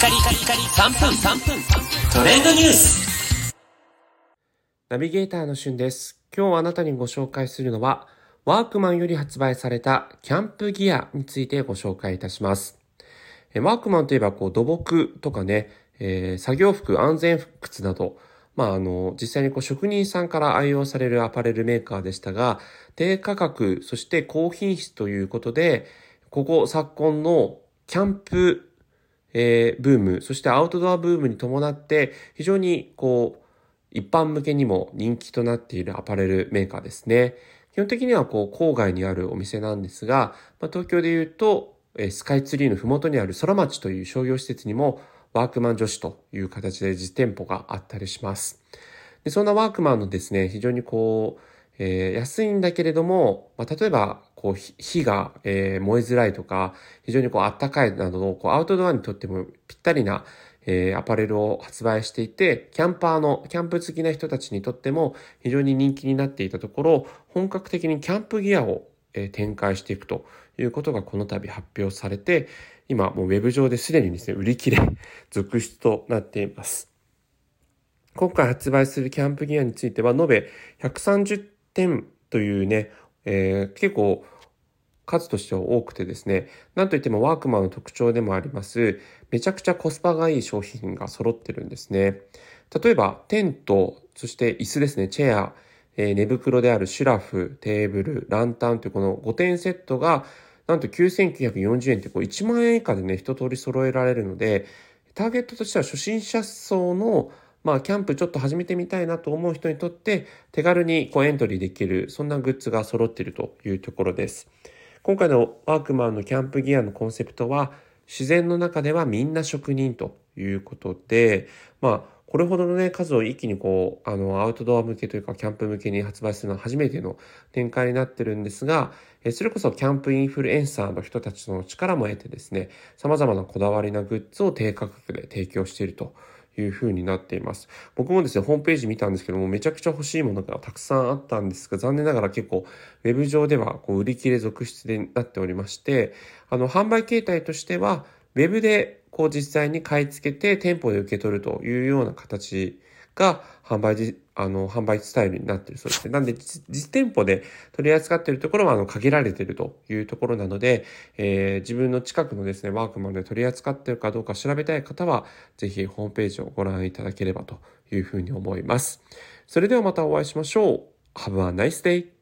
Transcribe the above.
カリカリカリ3分3分トレンドニュースナビゲーターのしゅんです。今日あなたにご紹介するのは、ワークマンより発売されたキャンプギアについてご紹介いたします。ワークマンといえば、こう、土木とかね、えー作業服、安全靴など、まあ、あの、実際にこう、職人さんから愛用されるアパレルメーカーでしたが、低価格、そして高品質ということで、ここ昨今のキャンプえーブーム、そしてアウトドアブームに伴って、非常にこう、一般向けにも人気となっているアパレルメーカーですね。基本的にはこう、郊外にあるお店なんですが、まあ、東京で言うと、えースカイツリーのふもとにある空町という商業施設にも、ワークマン女子という形で実店舗があったりします。でそんなワークマンのですね、非常にこう、えー安いんだけれども、まあ、例えば、こう、火が、えー燃えづらいとか、非常にこう、あったかいなどの、こう、アウトドアにとってもぴったりな、えーアパレルを発売していて、キャンパーの、キャンプ好きな人たちにとっても非常に人気になっていたところ、本格的にキャンプギアを、えー展開していくということがこの度発表されて、今もうウェブ上ですでにですね、売り切れ 続出となっています。今回発売するキャンプギアについては、延べ130点というね、えー結構数としては多くてですね、なんといってもワークマンの特徴でもあります、めちゃくちゃコスパがいい商品が揃ってるんですね。例えば、テント、そして椅子ですね、チェア、えー寝袋であるシュラフ、テーブル、ランタンというこの5点セットが、なんと9940円ってこう1万円以下でね、一通り揃えられるので、ターゲットとしては初心者層のまあ、キャンプちょっと始めてみたいなと思う人にとって、手軽にこうエントリーできる、そんなグッズが揃っているというところです。今回のワークマンのキャンプギアのコンセプトは、自然の中ではみんな職人ということで、まあ、これほどのね、数を一気にこう、あの、アウトドア向けというか、キャンプ向けに発売するのは初めての展開になってるんですが、えそれこそキャンプインフルエンサーの人たちの力も得てですね、様々なこだわりなグッズを低価格で提供しているという風になっています。僕もですね、ホームページ見たんですけども、めちゃくちゃ欲しいものがたくさんあったんですが、残念ながら結構、ウェブ上ではこう売り切れ続出になっておりまして、あの、販売形態としては、ウェブでこう実際に買い付けて店舗で受け取るというような形が販売じ、あの、販売スタイルになっているそうですね。なんで実、実店舗で取り扱っているところは、あの、限られているというところなので、えー自分の近くのですね、ワークマンで取り扱っているかどうか調べたい方は、ぜひホームページをご覧いただければというふうに思います。それではまたお会いしましょう。Have a nice day!